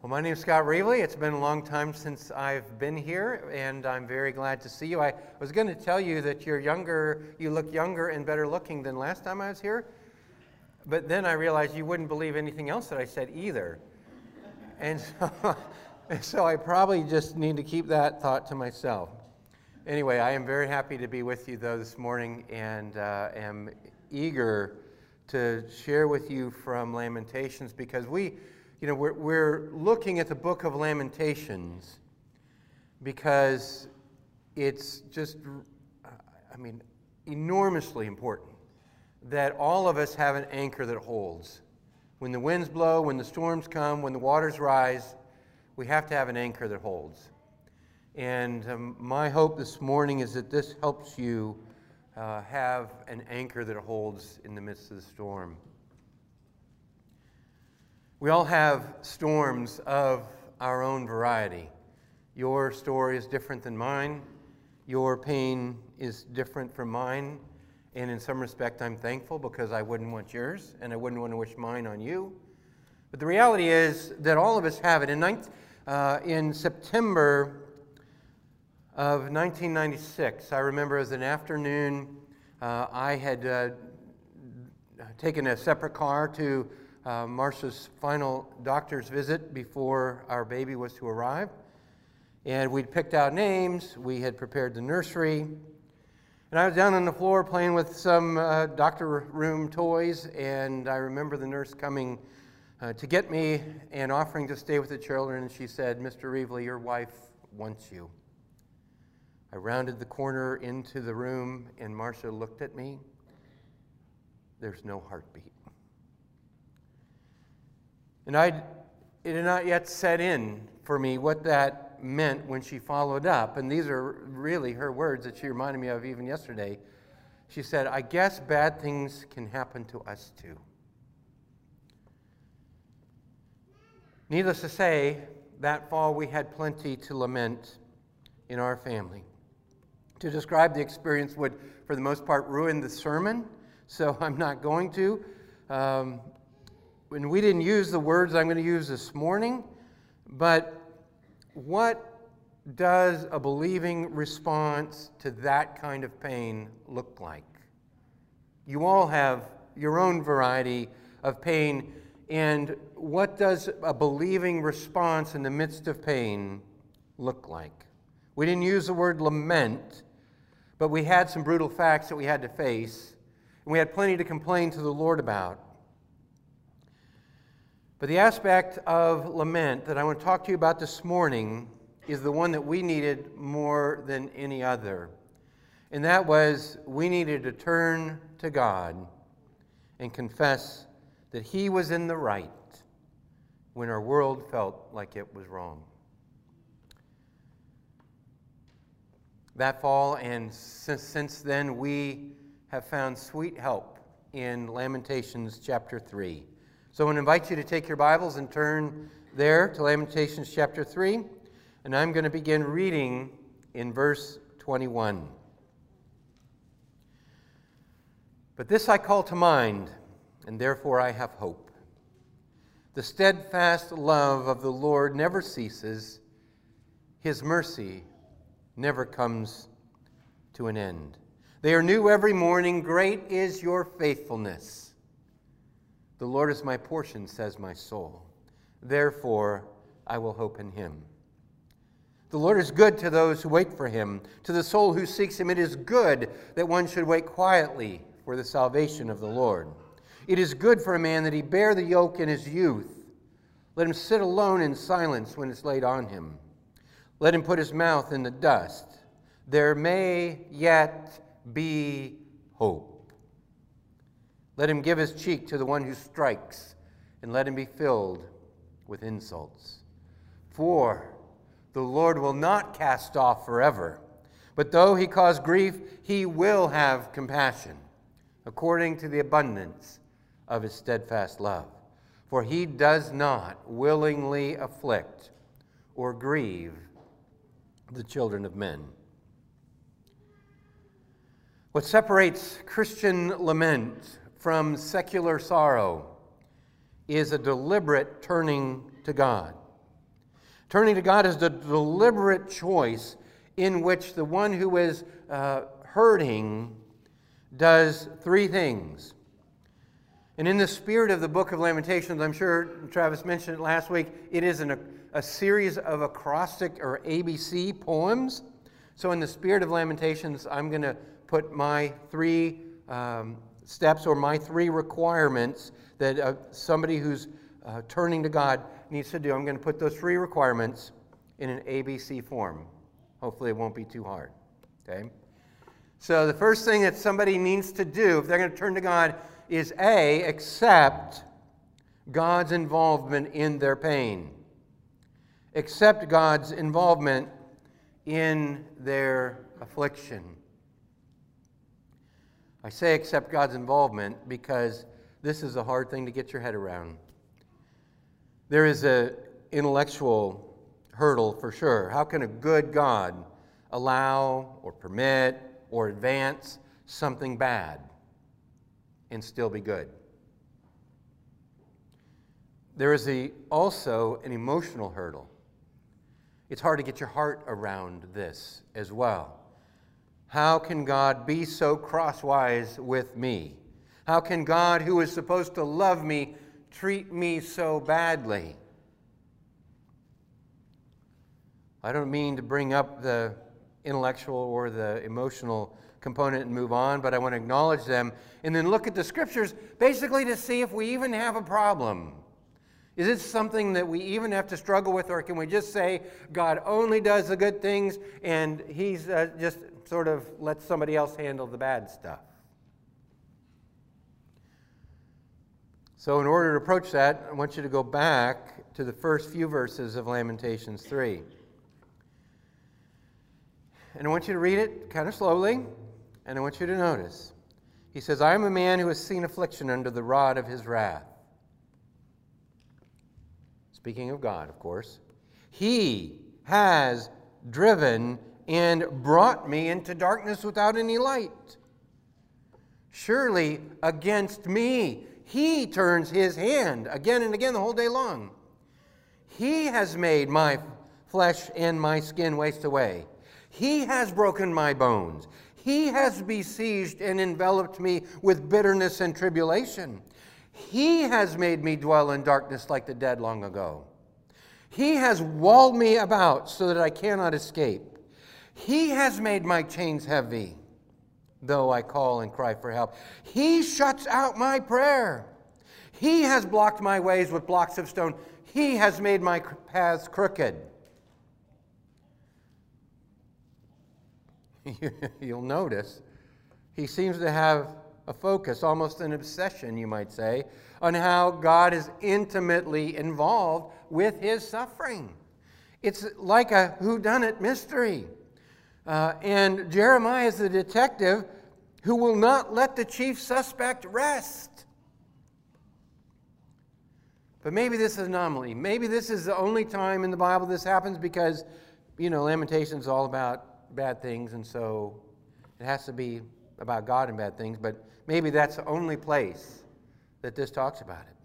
Well, my name is Scott Reevely. It's been a long time since I've been here, and I'm very glad to see you. I was going to tell you that you're younger, you look younger and better looking than last time I was here, but then I realized you wouldn't believe anything else that I said either. And so, so I probably just need to keep that thought to myself. Anyway, I am very happy to be with you, though, this morning, and uh, am eager to share with you from Lamentations because we you know, we're, we're looking at the book of Lamentations because it's just, I mean, enormously important that all of us have an anchor that holds. When the winds blow, when the storms come, when the waters rise, we have to have an anchor that holds. And um, my hope this morning is that this helps you uh, have an anchor that holds in the midst of the storm. We all have storms of our own variety. Your story is different than mine. Your pain is different from mine. And in some respect, I'm thankful because I wouldn't want yours and I wouldn't want to wish mine on you. But the reality is that all of us have it. In, uh, in September of 1996, I remember as an afternoon, uh, I had uh, taken a separate car to uh, Marcia's final doctor's visit before our baby was to arrive. And we'd picked out names, we had prepared the nursery. And I was down on the floor playing with some uh, doctor room toys, and I remember the nurse coming uh, to get me and offering to stay with the children. And she said, Mr. Reevely, your wife wants you. I rounded the corner into the room, and Marcia looked at me. There's no heartbeat. And I, it had not yet set in for me what that meant when she followed up. And these are really her words that she reminded me of even yesterday. She said, I guess bad things can happen to us too. Needless to say, that fall we had plenty to lament in our family. To describe the experience would, for the most part, ruin the sermon, so I'm not going to. Um, and we didn't use the words I'm going to use this morning, but what does a believing response to that kind of pain look like? You all have your own variety of pain, and what does a believing response in the midst of pain look like? We didn't use the word lament, but we had some brutal facts that we had to face, and we had plenty to complain to the Lord about. But the aspect of lament that I want to talk to you about this morning is the one that we needed more than any other. And that was we needed to turn to God and confess that He was in the right when our world felt like it was wrong. That fall, and since, since then, we have found sweet help in Lamentations chapter 3. So I want to invite you to take your Bibles and turn there to Lamentations chapter 3. And I'm going to begin reading in verse 21. But this I call to mind, and therefore I have hope. The steadfast love of the Lord never ceases, His mercy never comes to an end. They are new every morning. Great is your faithfulness. The Lord is my portion, says my soul. Therefore, I will hope in him. The Lord is good to those who wait for him. To the soul who seeks him, it is good that one should wait quietly for the salvation of the Lord. It is good for a man that he bear the yoke in his youth. Let him sit alone in silence when it's laid on him. Let him put his mouth in the dust. There may yet be hope. Let him give his cheek to the one who strikes, and let him be filled with insults. For the Lord will not cast off forever, but though he cause grief, he will have compassion, according to the abundance of his steadfast love. For he does not willingly afflict or grieve the children of men. What separates Christian lament from secular sorrow is a deliberate turning to God. Turning to God is the deliberate choice in which the one who is uh, hurting does three things. And in the spirit of the book of Lamentations, I'm sure Travis mentioned it last week, it is an, a series of acrostic or ABC poems. So, in the spirit of Lamentations, I'm going to put my three um, steps or my three requirements that uh, somebody who's uh, turning to God needs to do. I'm going to put those three requirements in an ABC form. Hopefully, it won't be too hard. Okay? So, the first thing that somebody needs to do if they're going to turn to God is A, accept God's involvement in their pain. Accept God's involvement in their affliction. I say accept God's involvement because this is a hard thing to get your head around. There is an intellectual hurdle for sure. How can a good God allow or permit or advance something bad and still be good? There is a, also an emotional hurdle. It's hard to get your heart around this as well. How can God be so crosswise with me? How can God, who is supposed to love me, treat me so badly? I don't mean to bring up the intellectual or the emotional component and move on, but I want to acknowledge them and then look at the scriptures basically to see if we even have a problem. Is it something that we even have to struggle with, or can we just say God only does the good things and He's uh, just sort of lets somebody else handle the bad stuff? So, in order to approach that, I want you to go back to the first few verses of Lamentations 3. And I want you to read it kind of slowly, and I want you to notice. He says, I am a man who has seen affliction under the rod of his wrath. Speaking of God, of course. He has driven and brought me into darkness without any light. Surely against me he turns his hand again and again the whole day long. He has made my flesh and my skin waste away. He has broken my bones. He has besieged and enveloped me with bitterness and tribulation. He has made me dwell in darkness like the dead long ago. He has walled me about so that I cannot escape. He has made my chains heavy though I call and cry for help. He shuts out my prayer. He has blocked my ways with blocks of stone. He has made my paths crooked. You'll notice he seems to have a focus, almost an obsession, you might say, on how God is intimately involved with his suffering. It's like a whodunit mystery. Uh, and Jeremiah is the detective who will not let the chief suspect rest. But maybe this is an anomaly. Maybe this is the only time in the Bible this happens because, you know, Lamentations is all about bad things, and so it has to be about God and bad things. But maybe that's the only place that this talks about it.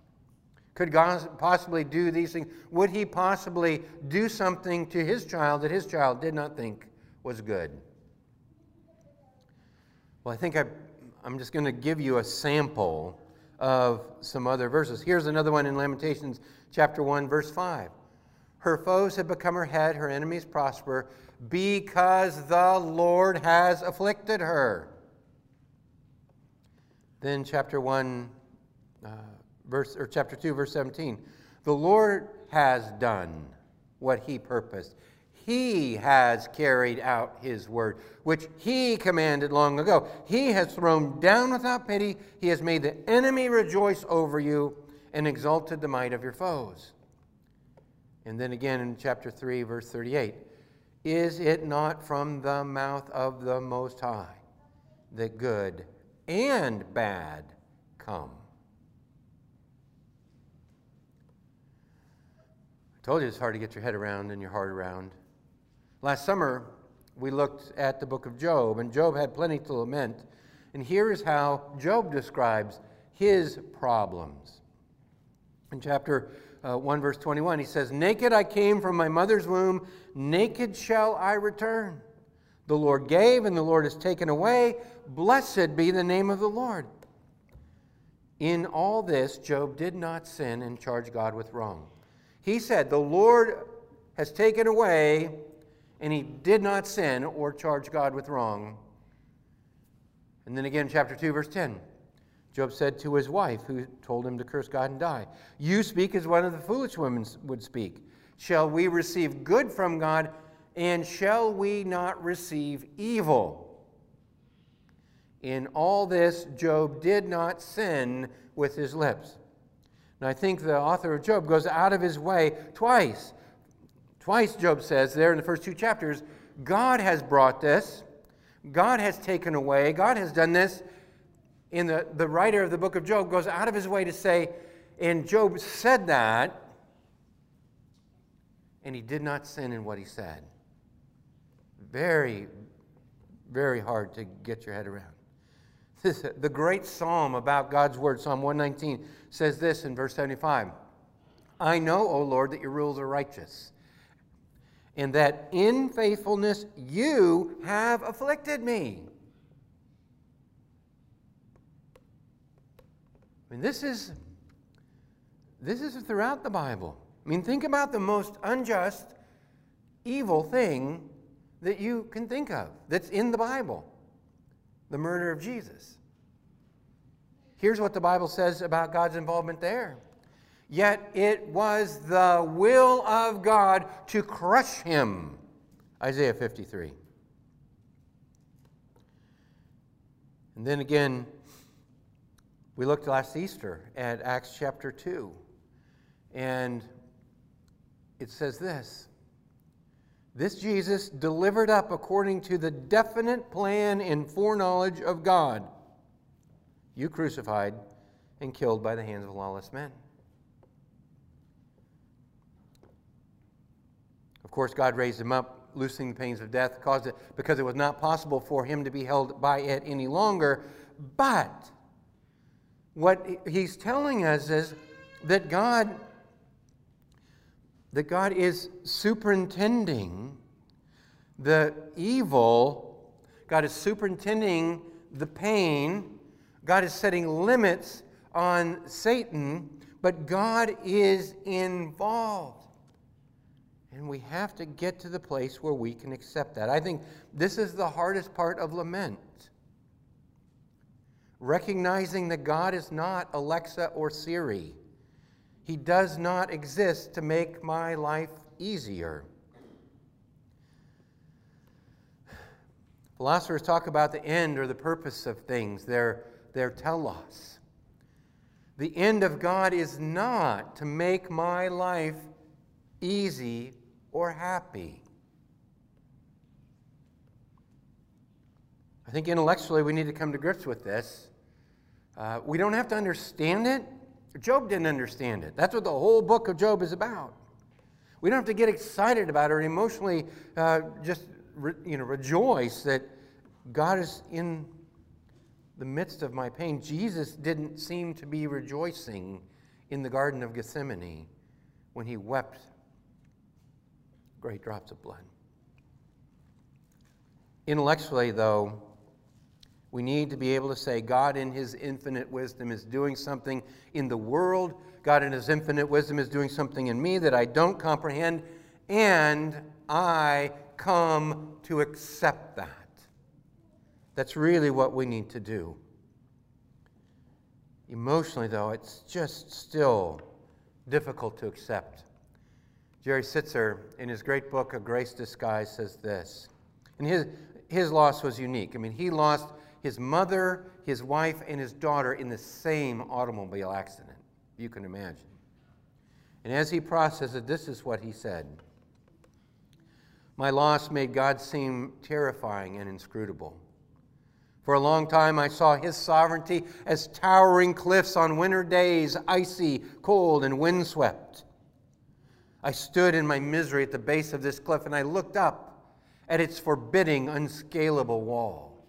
Could God possibly do these things? Would he possibly do something to his child that his child did not think was good. Well, I think I, I'm just going to give you a sample of some other verses. Here's another one in Lamentations chapter 1, verse 5. Her foes have become her head, her enemies prosper, because the Lord has afflicted her. Then chapter 1, uh, verse, or chapter 2, verse 17. The Lord has done what he purposed. He has carried out his word, which he commanded long ago. He has thrown down without pity. He has made the enemy rejoice over you and exalted the might of your foes. And then again in chapter 3, verse 38 Is it not from the mouth of the Most High that good and bad come? I told you it's hard to get your head around and your heart around. Last summer, we looked at the book of Job, and Job had plenty to lament. And here is how Job describes his problems. In chapter uh, 1, verse 21. He says, Naked I came from my mother's womb, naked shall I return. The Lord gave, and the Lord has taken away. Blessed be the name of the Lord. In all this, Job did not sin and charge God with wrong. He said, The Lord has taken away, and he did not sin or charge God with wrong. And then again, chapter 2, verse 10. Job said to his wife, who told him to curse God and die, You speak as one of the foolish women would speak. Shall we receive good from God, and shall we not receive evil? In all this, Job did not sin with his lips. And I think the author of Job goes out of his way twice. Twice, Job says there in the first two chapters, God has brought this, God has taken away, God has done this, in the, the writer of the book of Job goes out of his way to say, and Job said that, and he did not sin in what he said. Very, very hard to get your head around. This, the great psalm about God's word, Psalm 119, says this in verse 75 I know, O Lord, that your rules are righteous, and that in faithfulness you have afflicted me. I mean, this is, this is throughout the Bible. I mean, think about the most unjust, evil thing that you can think of that's in the Bible the murder of Jesus. Here's what the Bible says about God's involvement there. Yet it was the will of God to crush him. Isaiah 53. And then again, we looked last Easter at Acts chapter 2, and it says this This Jesus delivered up according to the definite plan and foreknowledge of God, you crucified and killed by the hands of lawless men. Course, God raised him up, loosening the pains of death, caused it because it was not possible for him to be held by it any longer. But what he's telling us is that God that God is superintending the evil, God is superintending the pain, God is setting limits on Satan, but God is involved. And we have to get to the place where we can accept that. I think this is the hardest part of lament recognizing that God is not Alexa or Siri. He does not exist to make my life easier. Philosophers talk about the end or the purpose of things, their, their telos. The end of God is not to make my life easy or happy. I think intellectually we need to come to grips with this. Uh, we don't have to understand it. Job didn't understand it. That's what the whole book of Job is about. We don't have to get excited about it or emotionally uh, just re, you know, rejoice that God is in the midst of my pain. Jesus didn't seem to be rejoicing in the Garden of Gethsemane when he wept great drops of blood. Intellectually, though, we need to be able to say, God, in His infinite wisdom, is doing something in the world. God, in His infinite wisdom, is doing something in me that I don't comprehend, and I come to accept that. That's really what we need to do. Emotionally, though, it's just still difficult to accept. Jerry Sittser, in his great book, A Grace Disguised, says this. And his, his loss was unique. I mean, he lost his mother, his wife, and his daughter in the same automobile accident. You can imagine. And as he processed it, this is what he said My loss made God seem terrifying and inscrutable. For a long time, I saw his sovereignty as towering cliffs on winter days, icy, cold, and windswept. I stood in my misery at the base of this cliff and I looked up at its forbidding, unscalable wall.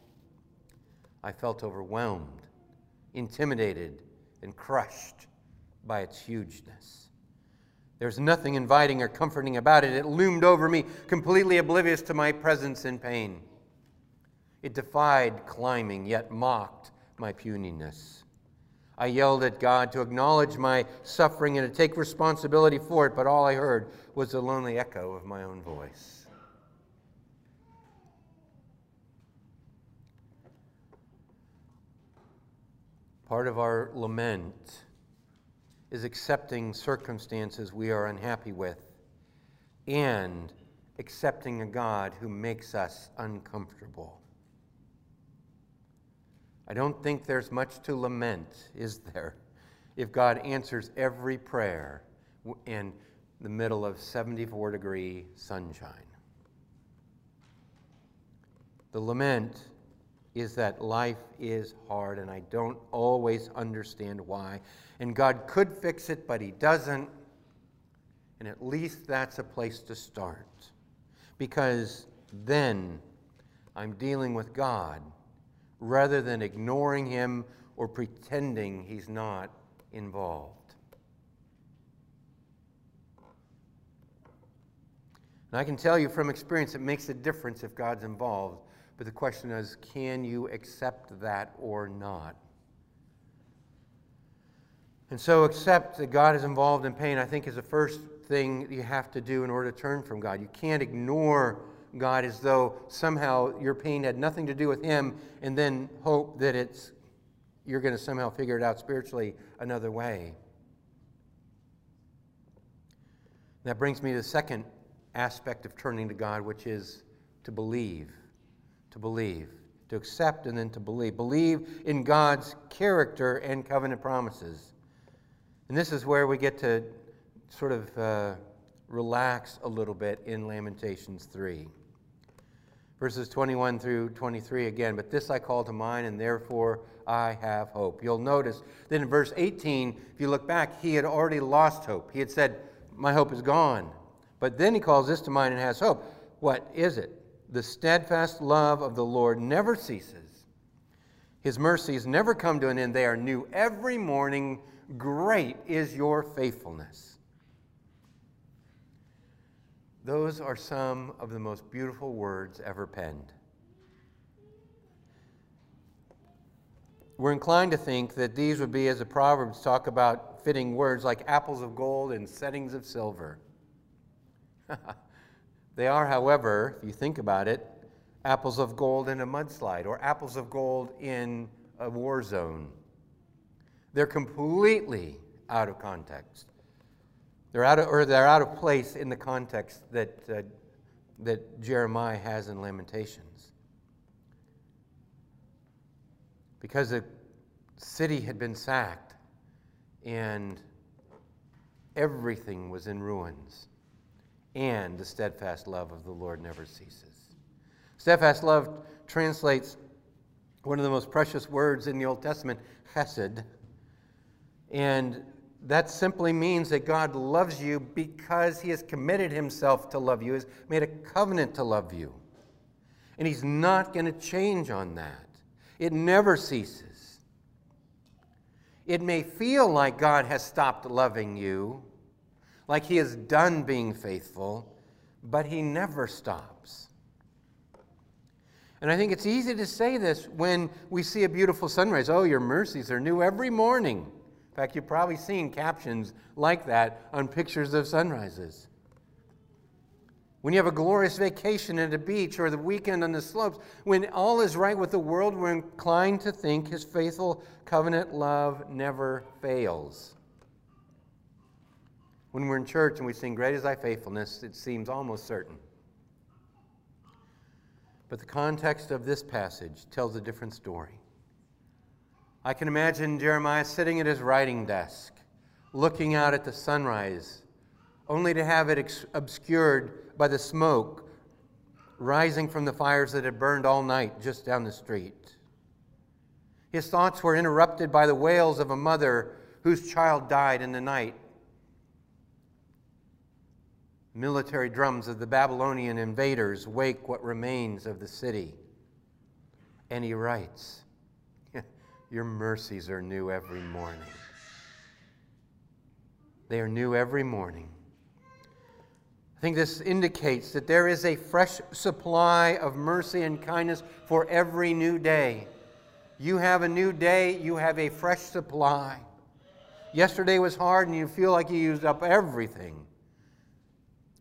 I felt overwhelmed, intimidated, and crushed by its hugeness. There's nothing inviting or comforting about it. It loomed over me, completely oblivious to my presence in pain. It defied climbing, yet mocked my puniness. I yelled at God to acknowledge my suffering and to take responsibility for it, but all I heard was the lonely echo of my own voice. Part of our lament is accepting circumstances we are unhappy with and accepting a God who makes us uncomfortable. I don't think there's much to lament, is there, if God answers every prayer in the middle of 74 degree sunshine. The lament is that life is hard and I don't always understand why. And God could fix it, but He doesn't. And at least that's a place to start. Because then I'm dealing with God rather than ignoring Him or pretending He's not involved. And I can tell you from experience, it makes a difference if God's involved. But the question is can you accept that or not? And so, accept that God is involved in pain, I think, is the first thing you have to do in order to turn from God. You can't ignore God as though somehow your pain had nothing to do with Him and then hope that it's, you're going to somehow figure it out spiritually another way. That brings me to the second aspect of turning to God, which is to believe to believe, to accept and then to believe. Believe in God's character and covenant promises. And this is where we get to sort of uh, relax a little bit in Lamentations 3. Verses 21 through 23 again, but this I call to mind, and therefore I have hope. You'll notice that in verse 18, if you look back, he had already lost hope. He had said, My hope is gone. But then he calls this to mind and has hope. What is it? The steadfast love of the Lord never ceases. His mercies never come to an end. They are new every morning. Great is your faithfulness. Those are some of the most beautiful words ever penned. We're inclined to think that these would be, as the Proverbs talk about fitting words, like apples of gold and settings of silver. They are, however, if you think about it, apples of gold in a mudslide or apples of gold in a war zone. They're completely out of context. They're out of, or they're out of place in the context that, uh, that Jeremiah has in Lamentations. Because the city had been sacked and everything was in ruins and the steadfast love of the Lord never ceases. Steadfast love translates one of the most precious words in the Old Testament, chesed. And that simply means that God loves you because he has committed himself to love you, has made a covenant to love you. And he's not going to change on that. It never ceases. It may feel like God has stopped loving you, like he is done being faithful, but he never stops. And I think it's easy to say this when we see a beautiful sunrise. Oh, your mercies are new every morning. In fact, you've probably seen captions like that on pictures of sunrises. When you have a glorious vacation at a beach or the weekend on the slopes, when all is right with the world, we're inclined to think his faithful covenant love never fails. When we're in church and we sing, Great is thy faithfulness, it seems almost certain. But the context of this passage tells a different story. I can imagine Jeremiah sitting at his writing desk, looking out at the sunrise, only to have it obscured by the smoke rising from the fires that had burned all night just down the street. His thoughts were interrupted by the wails of a mother whose child died in the night military drums of the Babylonian invaders wake what remains of the city. And he writes, Your mercies are new every morning. They are new every morning. I think this indicates that there is a fresh supply of mercy and kindness for every new day. You have a new day, you have a fresh supply. Yesterday was hard and you feel like you used up everything.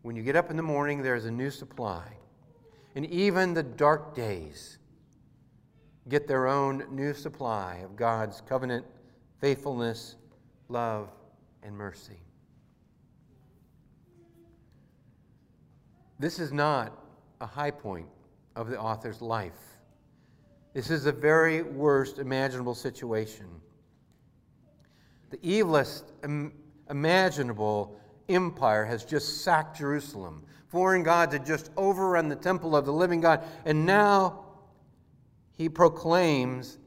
When you get up in the morning, there's a new supply. And even the dark days get their own new supply of God's covenant, faithfulness, love, and mercy. This is not a high point of the author's life. This is the very worst imaginable situation. The evilest imaginable empire has just sacked Jerusalem. Foreign gods had just overrun the temple of the living God. And now he proclaims,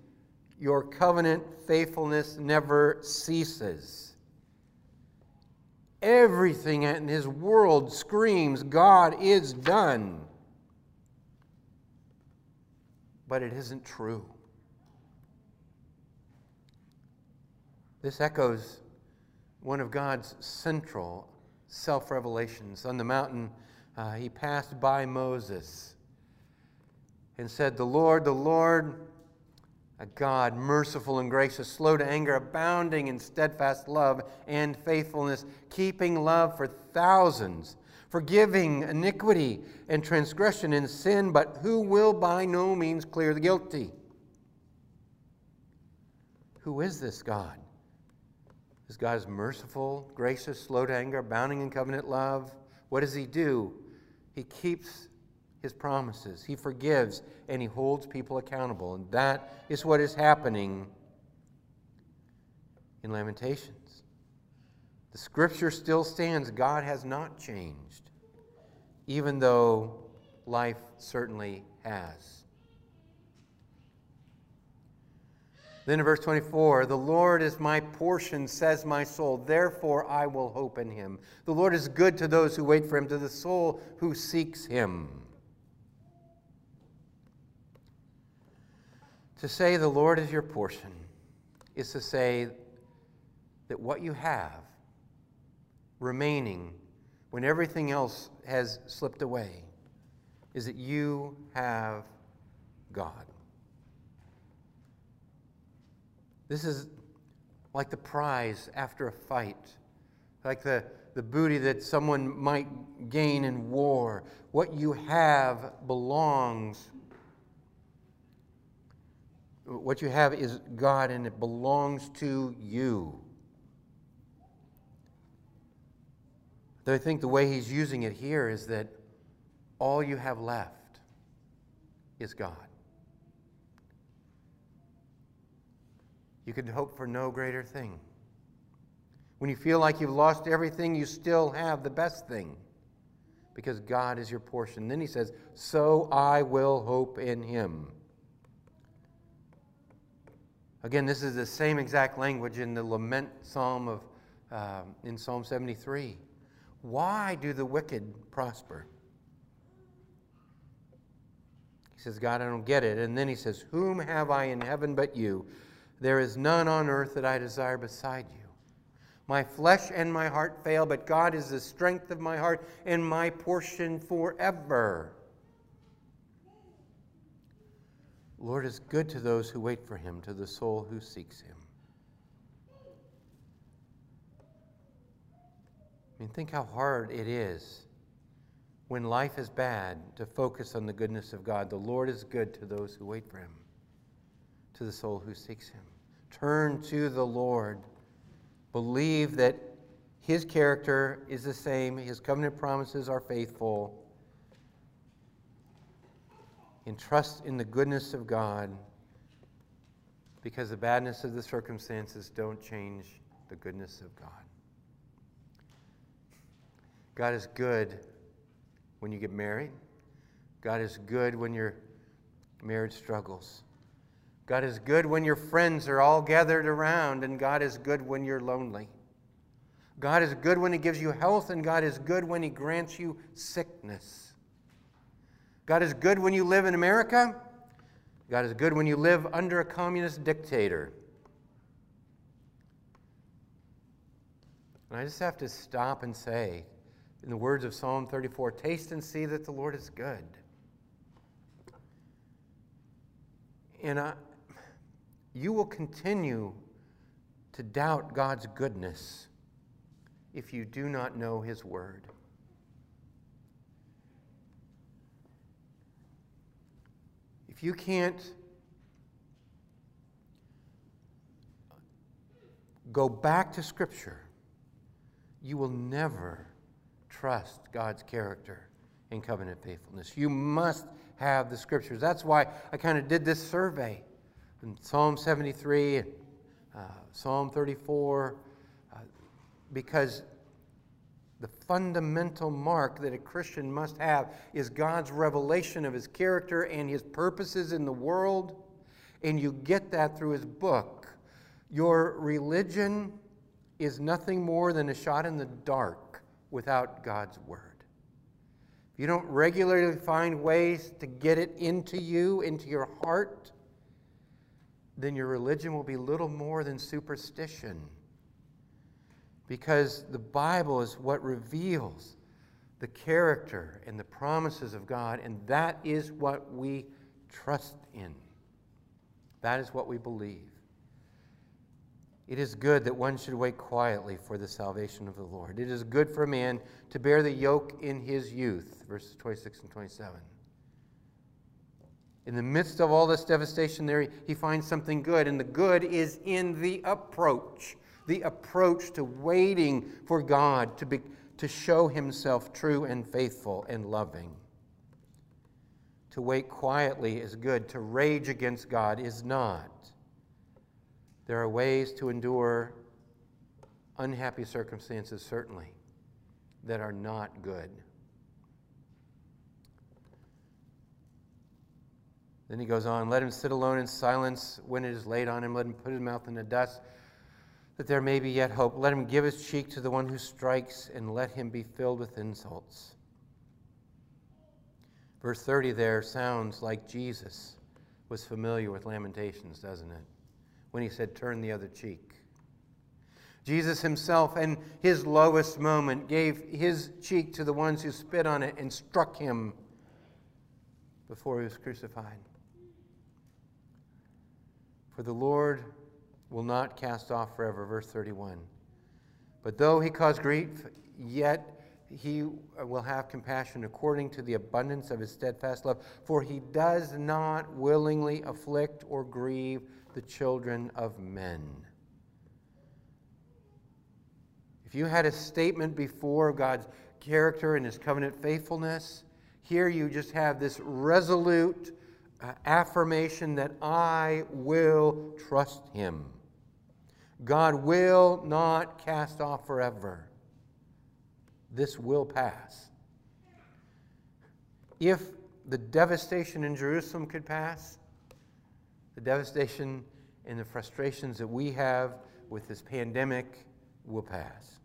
Your covenant faithfulness never ceases. Everything in his world screams, God is done. But it isn't true. This echoes one of God's central self revelations. On the mountain, uh, he passed by Moses and said, The Lord, the Lord, a God merciful and gracious, slow to anger, abounding in steadfast love and faithfulness, keeping love for thousands, forgiving iniquity and transgression and sin, but who will by no means clear the guilty. Who is this God? This God is merciful, gracious, slow to anger, abounding in covenant love. What does he do? He keeps his promises. He forgives and he holds people accountable. And that is what is happening in Lamentations. The scripture still stands. God has not changed, even though life certainly has. Then in verse 24, the Lord is my portion, says my soul. Therefore I will hope in him. The Lord is good to those who wait for him, to the soul who seeks him. To say the Lord is your portion is to say that what you have remaining when everything else has slipped away is that you have God. This is like the prize after a fight, like the, the booty that someone might gain in war. What you have belongs. What you have is God and it belongs to you. Though I think the way he's using it here is that all you have left is God. you could hope for no greater thing. When you feel like you've lost everything, you still have the best thing because God is your portion. Then he says, So I will hope in him. Again, this is the same exact language in the lament psalm of uh, in Psalm 73. Why do the wicked prosper? He says, God, I don't get it. And then he says, Whom have I in heaven but you? There is none on earth that I desire beside you. My flesh and my heart fail, but God is the strength of my heart and my portion forever. Lord is good to those who wait for him, to the soul who seeks him. I mean, think how hard it is when life is bad to focus on the goodness of God. The Lord is good to those who wait for him to the soul who seeks him. Turn to the Lord. Believe that his character is the same, his covenant promises are faithful. And trust in the goodness of God because the badness of the circumstances don't change the goodness of God. God is good when you get married. God is good when your marriage struggles. God is good when your friends are all gathered around, and God is good when you're lonely. God is good when He gives you health, and God is good when He grants you sickness. God is good when you live in America. God is good when you live under a communist dictator. And I just have to stop and say in the words of Psalm 34 taste and see that the Lord is good. And I, you will continue to doubt God's goodness if you do not know His Word. If you can't go back to Scripture, you will never trust God's character and covenant faithfulness. You must have the Scriptures. That's why I kind of did this survey in Psalm 73, uh, Psalm 34, uh, because the fundamental mark that a Christian must have is God's revelation of his character and his purposes in the world. And you get that through his book. Your religion is nothing more than a shot in the dark without God's word. If you don't regularly find ways to get it into you, into your heart, then your religion will be little more than superstition because the Bible is what reveals the character and the promises of God, and that is what we trust in. That is what we believe. It is good that one should wait quietly for the salvation of the Lord. It is good for a man to bear the yoke in his youth. Verses 26 and 27. In the midst of all this devastation, there he finds something good, and the good is in the approach the approach to waiting for God to, be, to show himself true and faithful and loving. To wait quietly is good, to rage against God is not. There are ways to endure unhappy circumstances, certainly, that are not good. Then he goes on, let him sit alone in silence when it is laid on him, let him put his mouth in the dust that there may be yet hope. Let him give his cheek to the one who strikes, and let him be filled with insults. Verse 30 there sounds like Jesus was familiar with Lamentations, doesn't it? When he said, Turn the other cheek. Jesus himself, in his lowest moment, gave his cheek to the ones who spit on it and struck him before he was crucified. For the Lord will not cast off forever. Verse 31. But though he cause grief, yet he will have compassion according to the abundance of his steadfast love. For he does not willingly afflict or grieve the children of men. If you had a statement before God's character and his covenant faithfulness, here you just have this resolute uh, affirmation that I will trust him. God will not cast off forever. This will pass. If the devastation in Jerusalem could pass, the devastation and the frustrations that we have with this pandemic will pass.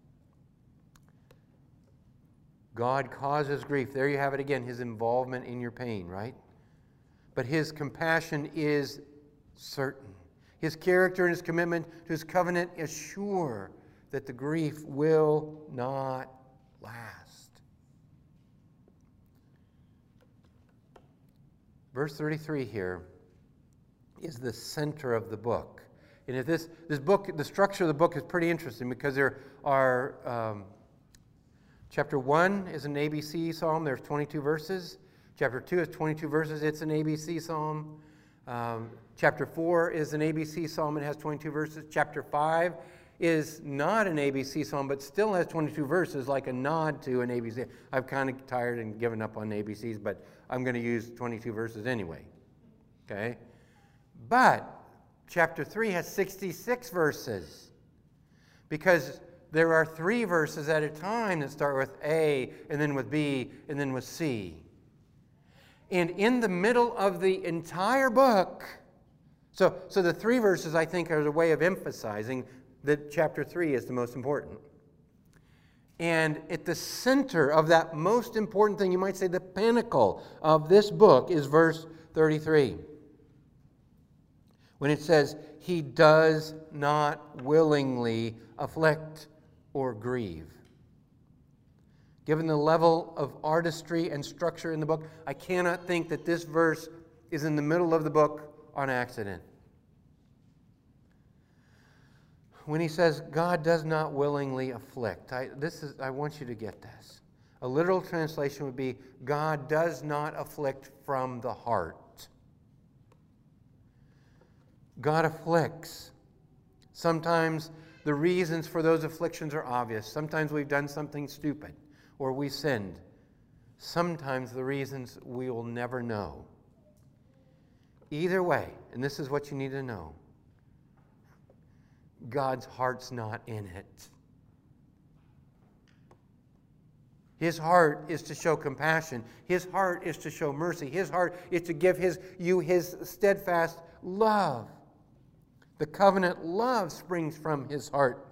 God causes grief. There you have it again, his involvement in your pain, right? But his compassion is certain. His character and his commitment to his covenant assure that the grief will not last. Verse 33 here is the center of the book. And if this, this book, the structure of the book is pretty interesting because there are, um, chapter 1 is an ABC psalm, there's 22 verses. Chapter 2 is 22 verses, it's an ABC psalm. Um, chapter 4 is an ABC psalm, it has 22 verses. Chapter 5 is not an ABC psalm, but still has 22 verses, like a nod to an ABC. I've kind of tired and given up on ABCs, but I'm going to use 22 verses anyway. Okay? But chapter 3 has 66 verses because there are three verses at a time that start with A, and then with B, and then with C. And in the middle of the entire book, so, so the three verses I think are a way of emphasizing that chapter 3 is the most important. And at the center of that most important thing, you might say the pinnacle of this book, is verse 33. When it says, He does not willingly afflict or grieve. Given the level of artistry and structure in the book, I cannot think that this verse is in the middle of the book on accident. When he says, God does not willingly afflict, I, this is, I want you to get this. A literal translation would be, God does not afflict from the heart. God afflicts. Sometimes the reasons for those afflictions are obvious. Sometimes we've done something stupid or we sinned. Sometimes the reasons we will never know. Either way, and this is what you need to know God's heart's not in it. His heart is to show compassion. His heart is to show mercy. His heart is to give his, you his steadfast love. The covenant love springs from his heart,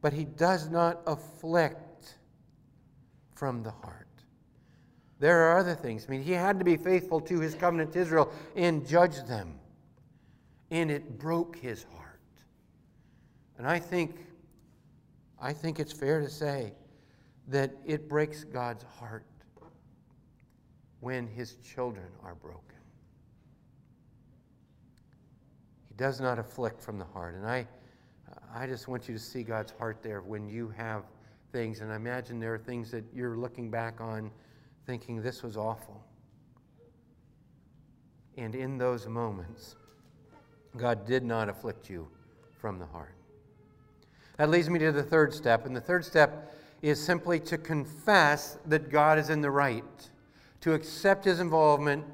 but he does not afflict from the heart. There are other things. I mean, he had to be faithful to his covenant to Israel and judge them, and it broke his heart. And I think, I think it's fair to say that it breaks God's heart when his children are broken. He does not afflict from the heart. And I, I just want you to see God's heart there when you have things. And I imagine there are things that you're looking back on thinking this was awful. And in those moments, God did not afflict you from the heart. That leads me to the third step. And the third step is simply to confess that God is in the right, to accept his involvement,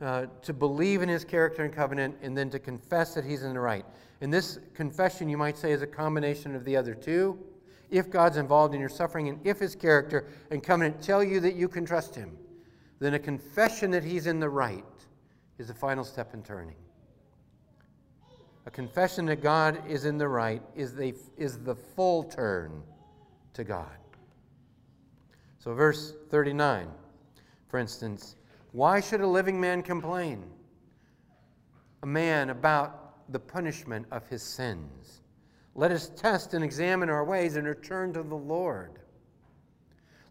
uh, to believe in his character and covenant, and then to confess that he's in the right. And this confession, you might say, is a combination of the other two. If God's involved in your suffering and if his character and covenant tell you that you can trust him, then a confession that he's in the right is the final step in turning. A confession that God is in the right is the, is the full turn to God. So, verse 39, for instance, why should a living man complain? A man about the punishment of his sins. Let us test and examine our ways and return to the Lord.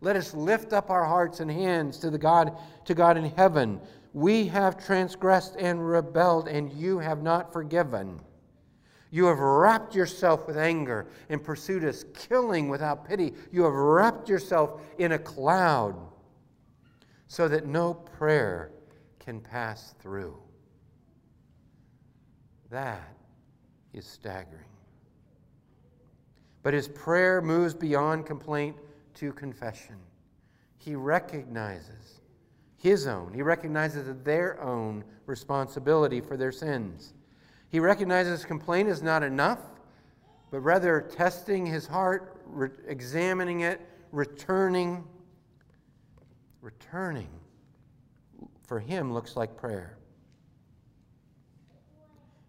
Let us lift up our hearts and hands to the God to God in heaven. We have transgressed and rebelled, and you have not forgiven. You have wrapped yourself with anger and pursued us, killing without pity. You have wrapped yourself in a cloud so that no prayer can pass through. That is staggering. But his prayer moves beyond complaint to confession. He recognizes his own, he recognizes their own responsibility for their sins. He recognizes complaint is not enough, but rather testing his heart, re- examining it, returning. Returning for him looks like prayer.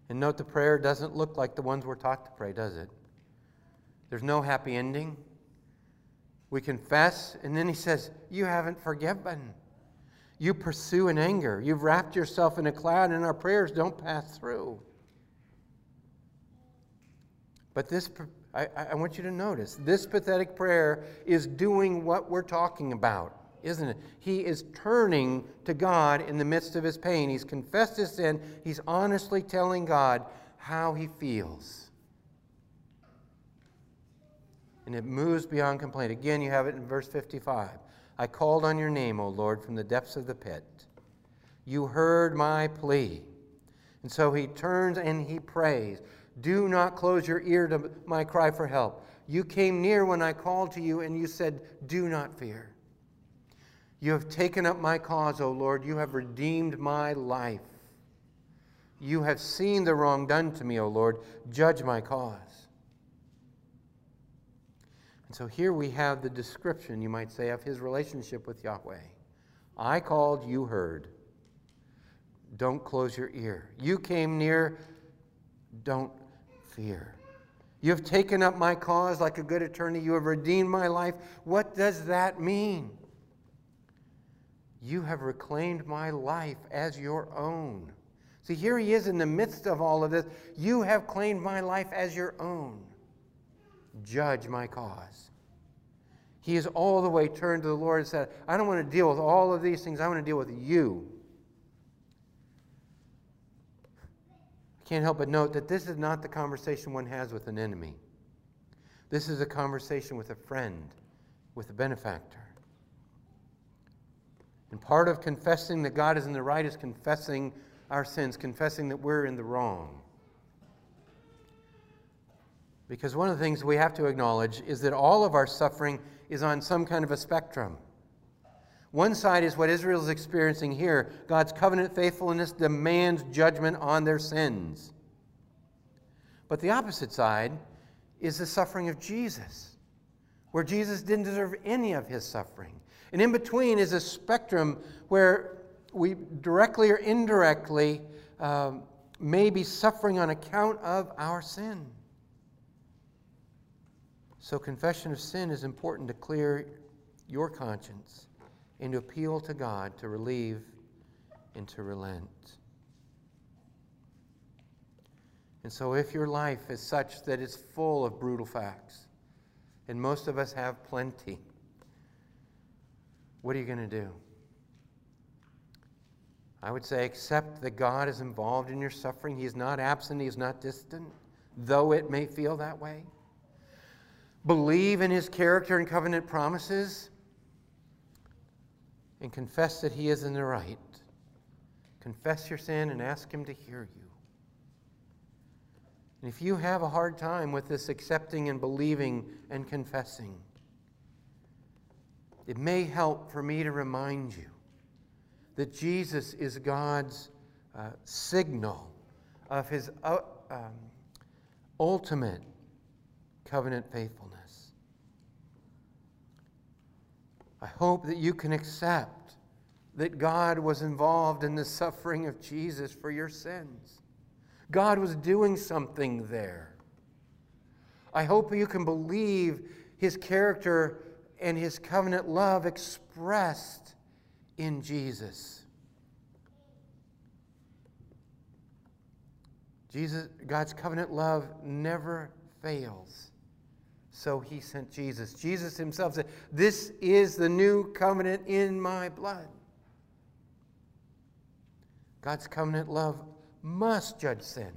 And note the prayer doesn't look like the ones we're taught to pray, does it? There's no happy ending. We confess, and then he says, You haven't forgiven. You pursue in anger. You've wrapped yourself in a cloud, and our prayers don't pass through. But this, I, I want you to notice, this pathetic prayer is doing what we're talking about, isn't it? He is turning to God in the midst of his pain. He's confessed his sin. He's honestly telling God how he feels. And it moves beyond complaint. Again, you have it in verse 55. I called on your name, O Lord, from the depths of the pit. You heard my plea. And so he turns and he prays. Do not close your ear to my cry for help. You came near when I called to you, and you said, Do not fear. You have taken up my cause, O Lord. You have redeemed my life. You have seen the wrong done to me, O Lord. Judge my cause. And so here we have the description, you might say, of his relationship with Yahweh. I called, you heard. Don't close your ear. You came near, don't fear. You have taken up my cause like a good attorney. You have redeemed my life. What does that mean? You have reclaimed my life as your own. See, here he is in the midst of all of this. You have claimed my life as your own. Judge my cause. He is all the way turned to the Lord and said, I don't want to deal with all of these things. I want to deal with you. I can't help but note that this is not the conversation one has with an enemy. This is a conversation with a friend, with a benefactor. And part of confessing that God is in the right is confessing our sins, confessing that we're in the wrong. Because one of the things we have to acknowledge is that all of our suffering is on some kind of a spectrum. One side is what Israel is experiencing here God's covenant faithfulness demands judgment on their sins. But the opposite side is the suffering of Jesus, where Jesus didn't deserve any of his suffering. And in between is a spectrum where we directly or indirectly um, may be suffering on account of our sin. So, confession of sin is important to clear your conscience and to appeal to God to relieve and to relent. And so, if your life is such that it's full of brutal facts, and most of us have plenty, what are you going to do? I would say accept that God is involved in your suffering. He is not absent, He is not distant, though it may feel that way believe in his character and covenant promises, and confess that he is in the right. Confess your sin and ask him to hear you. And if you have a hard time with this accepting and believing and confessing, it may help for me to remind you that Jesus is God's uh, signal of his uh, um, ultimate covenant faithfulness. I hope that you can accept that God was involved in the suffering of Jesus for your sins. God was doing something there. I hope you can believe his character and his covenant love expressed in Jesus. Jesus God's covenant love never fails so he sent Jesus. Jesus himself said, This is the new covenant in my blood. God's covenant love must judge sin.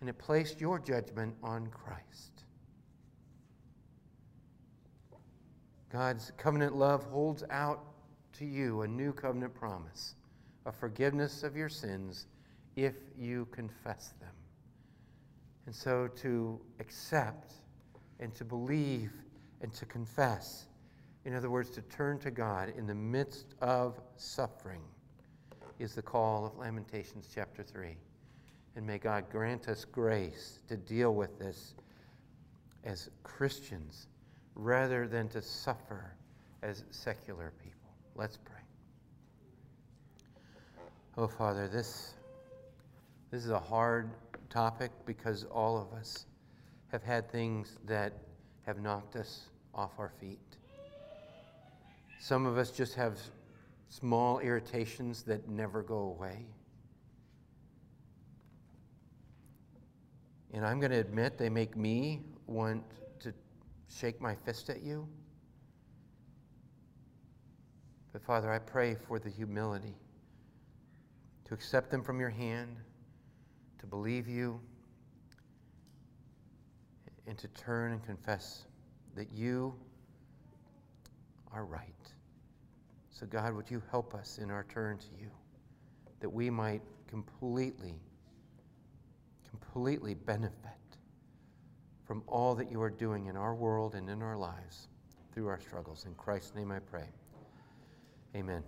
And it placed your judgment on Christ. God's covenant love holds out to you a new covenant promise of forgiveness of your sins if you confess them. And so to accept and to believe and to confess. In other words, to turn to God in the midst of suffering is the call of Lamentations chapter 3. And may God grant us grace to deal with this as Christians rather than to suffer as secular people. Let's pray. Oh, Father, this, this is a hard topic because all of us have had things that have knocked us off our feet. Some of us just have small irritations that never go away. And I'm going to admit they make me want to shake my fist at you. But Father, I pray for the humility to accept them from your hand, to believe you and to turn and confess that you are right. So, God, would you help us in our turn to you that we might completely, completely benefit from all that you are doing in our world and in our lives through our struggles. In Christ's name I pray. Amen.